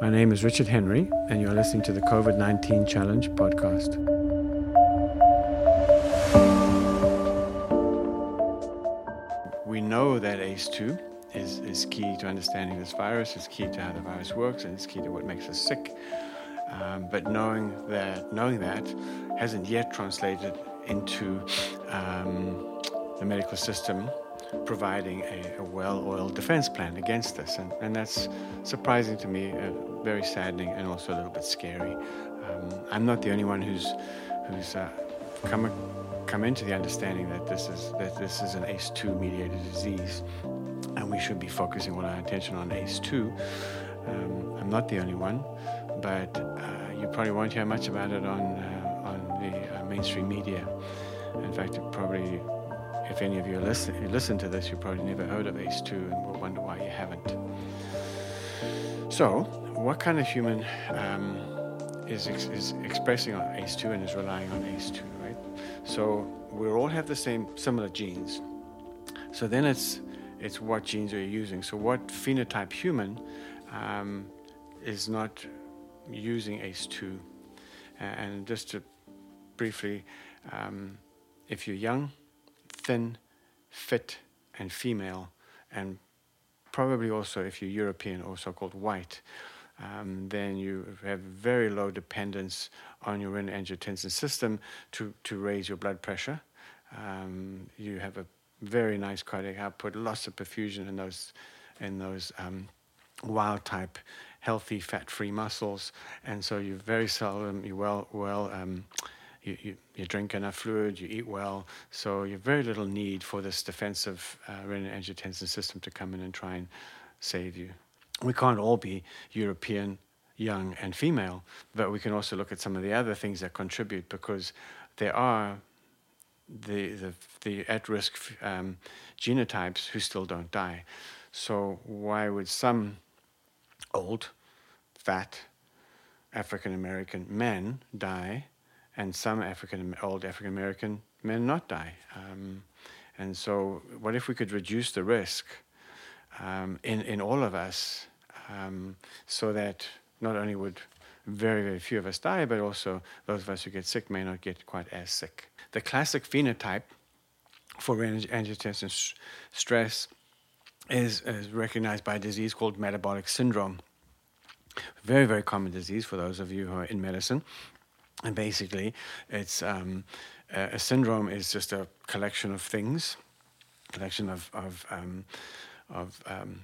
My name is Richard Henry, and you're listening to the COVID 19 Challenge podcast. We know that ACE2 is, is key to understanding this virus, it's key to how the virus works, and it's key to what makes us sick. Um, but knowing that, knowing that hasn't yet translated into um, the medical system providing a, a well-oiled defense plan against this, and, and that's surprising to me, uh, very saddening, and also a little bit scary. Um, I'm not the only one who's who's uh, come come into the understanding that this is that this is an ACE2 mediated disease, and we should be focusing all our attention on ACE2. Um, I'm not the only one, but uh, you probably won't hear much about it on uh, on the uh, mainstream media. In fact, it probably if any of you listen, listen to this, you've probably never heard of ACE2 and will wonder why you haven't. So, what kind of human um, is, ex- is expressing on ACE2 and is relying on ACE2, right? So, we all have the same similar genes. So then it's it's what genes are you using. So what phenotype human um, is not using ACE2? And just to briefly, um, if you're young, thin, fit, and female, and probably also if you're European or so called white, um, then you have very low dependence on your renin-angiotensin system to, to raise your blood pressure. Um, you have a very nice cardiac output, lots of perfusion in those, in those um, wild type healthy fat-free muscles, and so you very seldom you well well um, you, you, you, drink enough fluid, you eat well, so you have very little need for this defensive uh, renin-angiotensin system to come in and try and save you. We can't all be European, young, and female, but we can also look at some of the other things that contribute because there are the, the, the at-risk um, genotypes who still don't die. So why would some old, fat, African American men die and some African old African American men not die. Um, and so, what if we could reduce the risk um, in in all of us, um, so that not only would very very few of us die, but also those of us who get sick may not get quite as sick. The classic phenotype for angiotensin stress is, is recognized by a disease called metabolic syndrome. Very, very common disease for those of you who are in medicine. And basically, it's um, a, syndrome is just a collection of things, collection of of um, of um,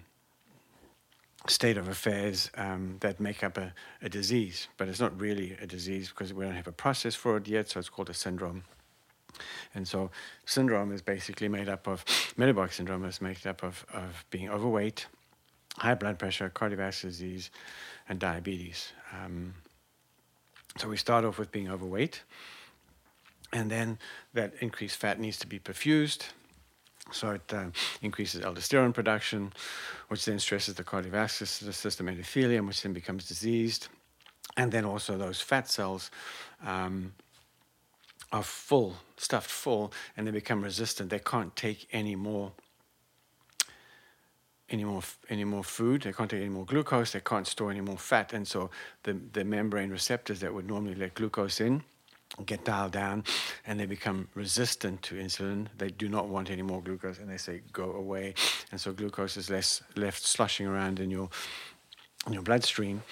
state of affairs um, that make up a, a disease. But it's not really a disease because we don't have a process for it yet, so it's called a syndrome. And so, syndrome is basically made up of metabolic syndrome is made up of, of being overweight, high blood pressure, cardiovascular disease, and diabetes. Um, so we start off with being overweight, and then that increased fat needs to be perfused. So it uh, increases aldosterone production, which then stresses the cardiovascular system endothelium, which then becomes diseased. And then also those fat cells um, are full, stuffed full, and they become resistant. They can't take any more any more any more food. They can't take any more glucose. They can't store any more fat, and so the the membrane receptors that would normally let glucose in get dialed down, and they become resistant to insulin. They do not want any more glucose, and they say go away. And so glucose is less left slushing around in your in your bloodstream,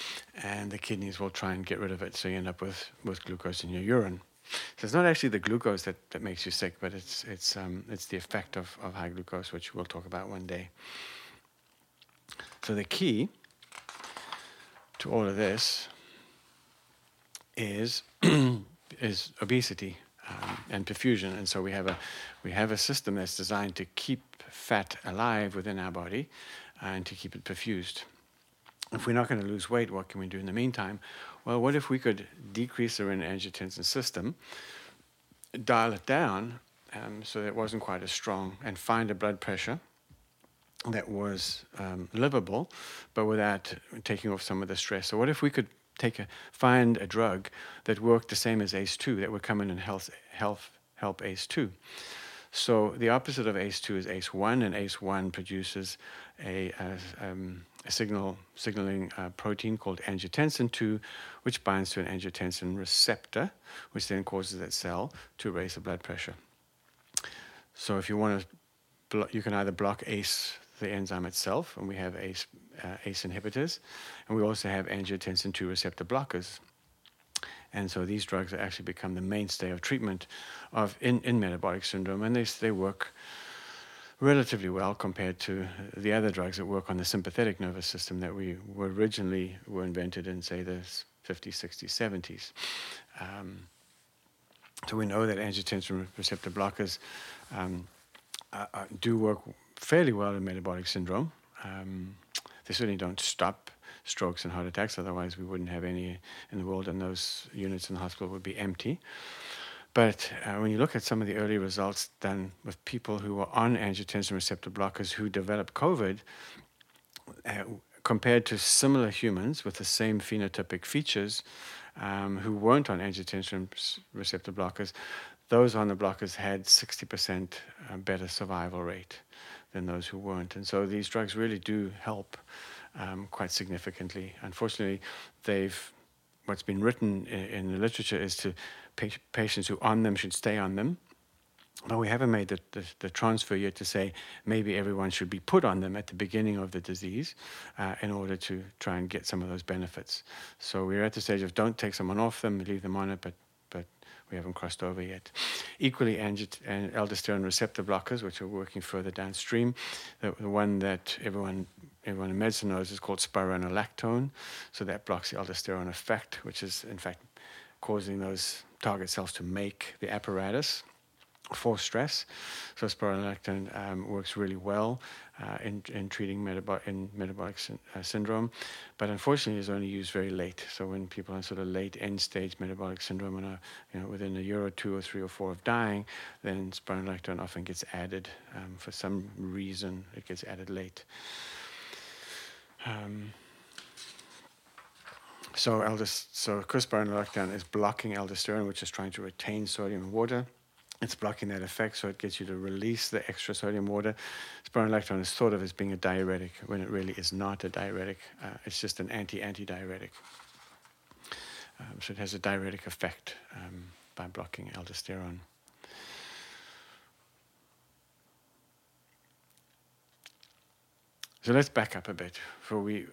and the kidneys will try and get rid of it. So you end up with with glucose in your urine. So it's not actually the glucose that, that makes you sick, but it's it's um, it's the effect of, of high glucose, which we'll talk about one day. So the key to all of this is is obesity um, and perfusion, and so we have a we have a system that's designed to keep fat alive within our body and to keep it perfused. If we're not going to lose weight, what can we do in the meantime? Well, what if we could decrease the renin-angiotensin system, dial it down um, so that it wasn't quite as strong, and find a blood pressure that was um, livable, but without taking off some of the stress. So, what if we could take a find a drug that worked the same as ACE2 that would come in and help help help ACE2? So the opposite of ACE2 is ACE1, and ACE1 produces a, a, um, a signal signaling uh, protein called angiotensin 2, which binds to an angiotensin receptor, which then causes that cell to raise the blood pressure. So if you want to, you can either block ACE, the enzyme itself, and we have ACE, uh, ACE inhibitors, and we also have angiotensin 2 receptor blockers. And so these drugs actually become the mainstay of treatment of in, in metabolic syndrome, and they, they work relatively well compared to the other drugs that work on the sympathetic nervous system that we were originally were invented in, say, the 50s, 60s, 70s. Um, so we know that angiotensin receptor blockers um, uh, uh, do work fairly well in metabolic syndrome. Um, they certainly don't stop strokes and heart attacks, otherwise we wouldn't have any in the world, and those units in the hospital would be empty. But uh, when you look at some of the early results done with people who were on angiotensin receptor blockers who developed COVID, uh, compared to similar humans with the same phenotypic features um, who weren't on angiotensin receptor blockers, those on the blockers had 60% uh, better survival rate than those who weren't. And so these drugs really do help um, quite significantly. Unfortunately, they've what's been written in, the literature is to pa- patients who on them should stay on them. But we haven't made the, the, the, transfer yet to say maybe everyone should be put on them at the beginning of the disease uh, in order to try and get some of those benefits. So we're at the stage of don't take someone off them, leave them on it, but we haven't crossed over yet. Equally, aldosterone receptor blockers, which are working further downstream. The, the one that everyone everyone in medicine knows is called spironolactone. So that blocks the aldosterone effect, which is in fact causing those target cells to make the apparatus for stress. So spironolactone um, works really well uh, in, in treating metabolic in metabolic uh, syndrome, but unfortunately is only used very late. So when people are sort of late end stage metabolic syndrome and are you know within a year or two or three or four of dying, then spironolactone often gets added um, for some reason. It gets added late. Um, so aldus, so crispironolactone is blocking aldosterone, which is trying to retain sodium in water. It's blocking that effect, so it gets you to release the extra sodium water. Spironolactone is thought of as being a diuretic when it really is not a diuretic. Uh, it's just an anti-anti-diuretic. Um, so it has a diuretic effect um, by blocking aldosterone. So let's back up a bit. For we,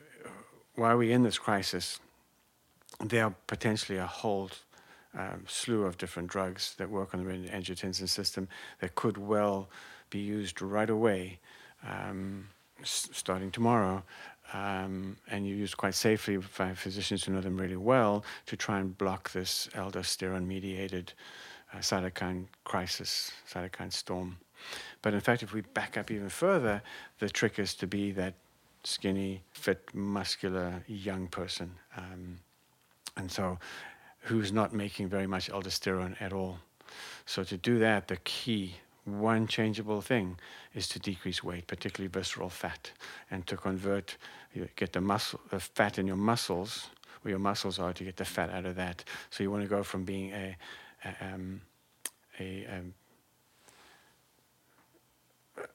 while we're in this crisis, there are potentially a whole um, slew of different drugs that work on the angiotensin system that could well be used right away, um, s- starting tomorrow, um, and you use quite safely by physicians who know them really well to try and block this aldosterone-mediated uh, cytokine crisis, cytokine storm. But in fact, if we back up even further, the trick is to be that skinny, fit, muscular young person. Um, and so who's not making very much aldosterone at all. So to do that, the key, one changeable thing is to decrease weight, particularly visceral fat, and to convert, get the muscle, the fat in your muscles, where your muscles are, to get the fat out of that. So you want to go from being a, a, um, a um,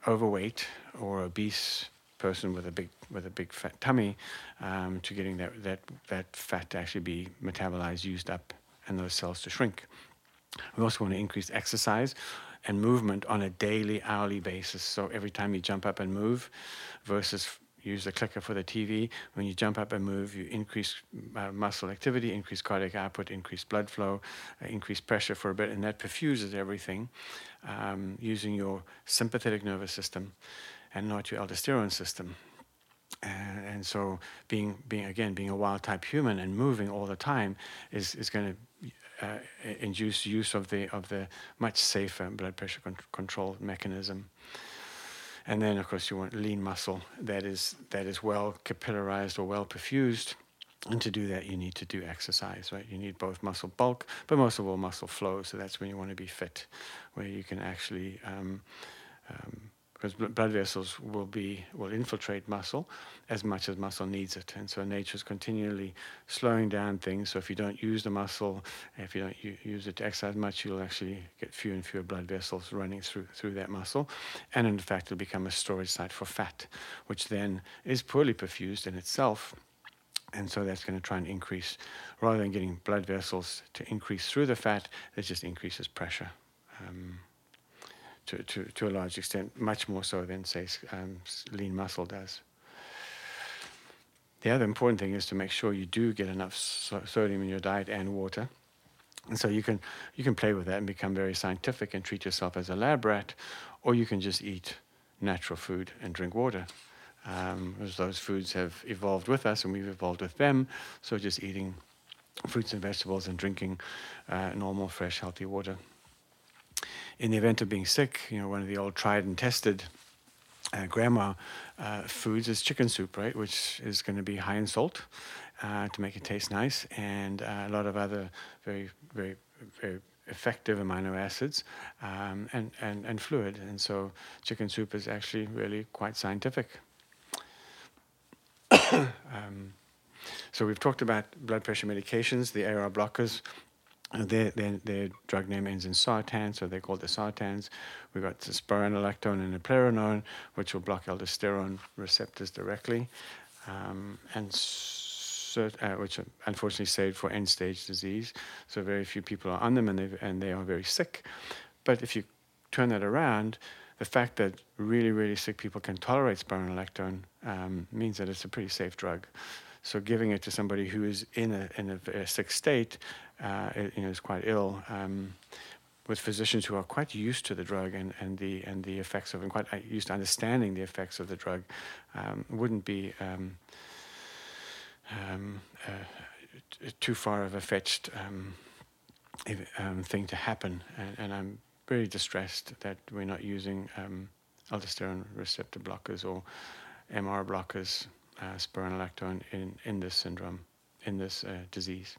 overweight or obese person with a big with a big fat tummy um, to getting that, that that fat to actually be metabolized, used up, and those cells to shrink. We also want to increase exercise and movement on a daily, hourly basis. So every time you jump up and move, versus use the clicker for the TV. When you jump up and move, you increase uh, muscle activity, increase cardiac output, increase blood flow, uh, increase pressure for a bit, and that perfuses everything um, using your sympathetic nervous system and not your aldosterone system. And, and, so being, being, again, being a wild type human and moving all the time is, is going to uh, induce use of the, of the much safer blood pressure con- control mechanism. And then, of course, you want lean muscle that is, that is well capillarized or well perfused. And to do that, you need to do exercise, right? You need both muscle bulk, but most of all, muscle flow. So that's when you want to be fit, where you can actually um, um, because blood vessels will be will infiltrate muscle as much as muscle needs it, and so nature is continually slowing down things. So if you don't use the muscle, if you don't use it to exercise much, you'll actually get fewer and fewer blood vessels running through through that muscle, and in fact, it'll become a storage site for fat, which then is poorly perfused in itself. And so that's going to try and increase, rather than getting blood vessels to increase through the fat, it just increases pressure. Um, to, to, to a large extent, much more so than, say, um, lean muscle does. The other important thing is to make sure you do get enough so- sodium in your diet and water. And so you can, you can play with that and become very scientific and treat yourself as a lab rat, or you can just eat natural food and drink water. Um, as those foods have evolved with us and we've evolved with them, so just eating fruits and vegetables and drinking uh, normal, fresh, healthy water in the event of being sick, you know, one of the old tried and tested uh, grandma uh, foods is chicken soup, right, which is going to be high in salt uh, to make it taste nice, and uh, a lot of other very, very, very effective amino acids um, and, and, and fluid. And so chicken soup is actually really quite scientific. um, so we've talked about blood pressure medications, the AR blockers. Uh, their, their, their, drug name ends in sartan, so they're called the sartans. We've got the spironolactone and eplerenone, which will block aldosterone receptors directly, um, and cert, uh, which are unfortunately saved for end-stage disease. So very few people are on them, and they and they are very sick. But if you turn that around, the fact that really really sick people can tolerate spironolactone um, means that it's a pretty safe drug. So giving it to somebody who is in a, in a, a sick state, uh, you know, is quite ill, um, with physicians who are quite used to the drug and, and the and the effects of and quite uh, used to understanding the effects of the drug, um, wouldn't be um, um uh, too far of a fetched um, um, thing to happen. And, and, I'm very distressed that we're not using aldosterone receptor blockers or MR blockers uh, spironolactone in, in this syndrome, in this uh, disease.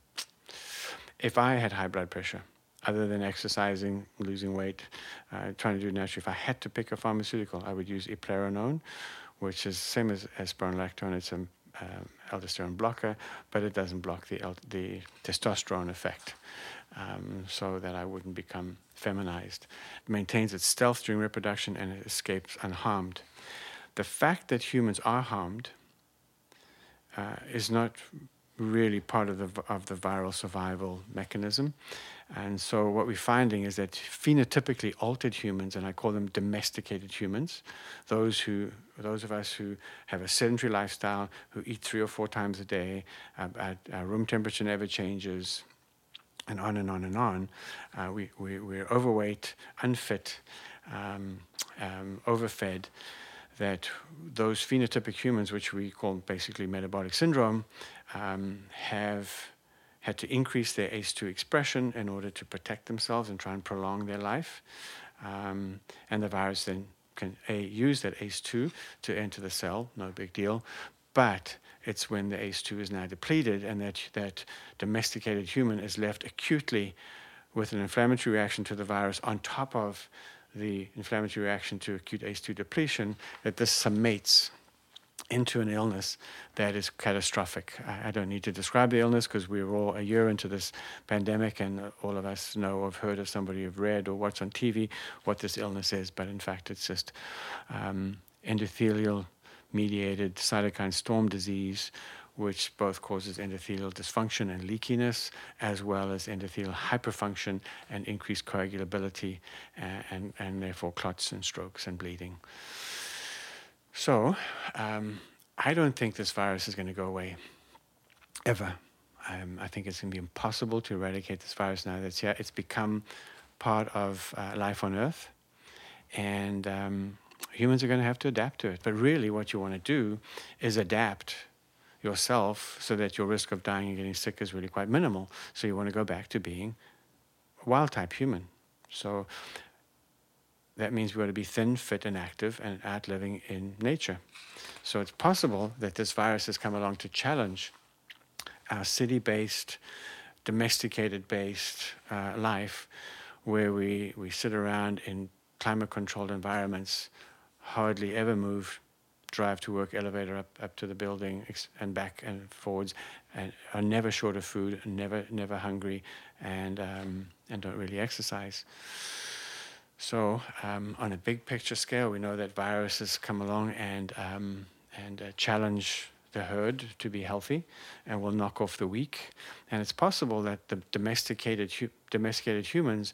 If I had high blood pressure, other than exercising, losing weight, uh, trying to do naturally, if I had to pick a pharmaceutical, I would use eplerenone, which is same as, as spironolactone. It's an um, aldosterone blocker, but it doesn't block the, the testosterone effect, um, so that I wouldn't become feminized. It maintains its stealth during reproduction and it escapes unharmed. The fact that humans are harmed uh, is not really part of the of the viral survival mechanism. And so what we're finding is that phenotypically altered humans, and I call them domesticated humans, those who those of us who have a sedentary lifestyle, who eat three or four times a day, uh, at, uh, room temperature never changes, and on and on and on, uh, we, we, we're overweight, unfit, um, um, overfed that those phenotypic humans, which we call basically metabolic syndrome, um, have had to increase their ACE2 expression in order to protect themselves and try and prolong their life. Um, and the virus then can a, use that ACE2 to enter the cell, no big deal. But it's when the ACE2 is now depleted and that, that domesticated human is left acutely with an inflammatory reaction to the virus on top of the inflammatory reaction to acute ACE2 depletion, that this summates into an illness that is catastrophic. I, I don't need to describe the illness because we're all a year into this pandemic and all of us know or have heard of somebody who've read or watched on TV what this illness is, but in fact it's just um, endothelial mediated cytokine storm disease which both causes endothelial dysfunction and leakiness, as well as endothelial hyperfunction and increased coagulability, and, and, and therefore clots and strokes and bleeding. So, um, I don't think this virus is going to go away ever. Um, I think it's going to be impossible to eradicate this virus now that's here. It's become part of uh, life on Earth, and um, humans are going to have to adapt to it. But really, what you want to do is adapt yourself so that your risk of dying and getting sick is really quite minimal. So you want to go back to being wild type human. So that means we want to be thin, fit, and active and out living in nature. So it's possible that this virus has come along to challenge our city based, domesticated based uh, life where we, we sit around in climate controlled environments hardly ever move, drive to work, elevator up, up to the building and back and forwards, and are never short of food, never never hungry, and um, and don't really exercise. So um, on a big picture scale, we know that viruses come along and um, and uh, challenge the herd to be healthy and will knock off the weak. And it's possible that the domesticated hu- domesticated humans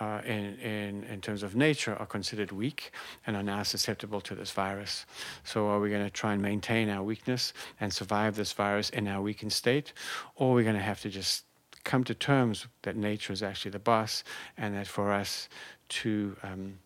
uh, in, in, in terms of nature are considered weak and are now susceptible to this virus. So, are we going to try and maintain our weakness and survive this virus in our weakened state, or are we going to have to just come to terms that nature is actually the boss and that for us to um,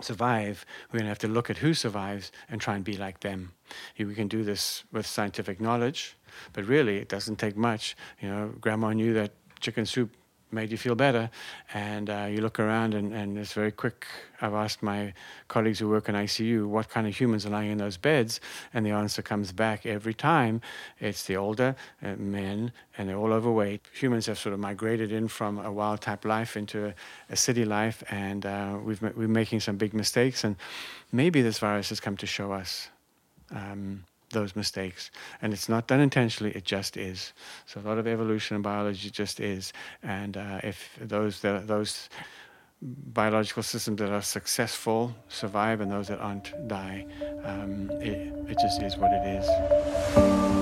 survive, we're going to have to look at who survives and try and be like them. We can do this with scientific knowledge, but really it doesn't take much. You know, grandma knew that chicken soup made you feel better. And uh, you look around, and, and it's very quick. I've asked my colleagues who work in ICU what kind of humans are lying in those beds, and the answer comes back every time it's the older uh, men, and they're all overweight. Humans have sort of migrated in from a wild type life into a, a city life, and uh, we've, we're making some big mistakes. And maybe this virus has come to show us. Um, those mistakes. And it's not done intentionally, it just is. So a lot of evolution and biology just is. And uh, if those, those biological systems that are successful survive and those that aren't die, um, it, it just is what it is.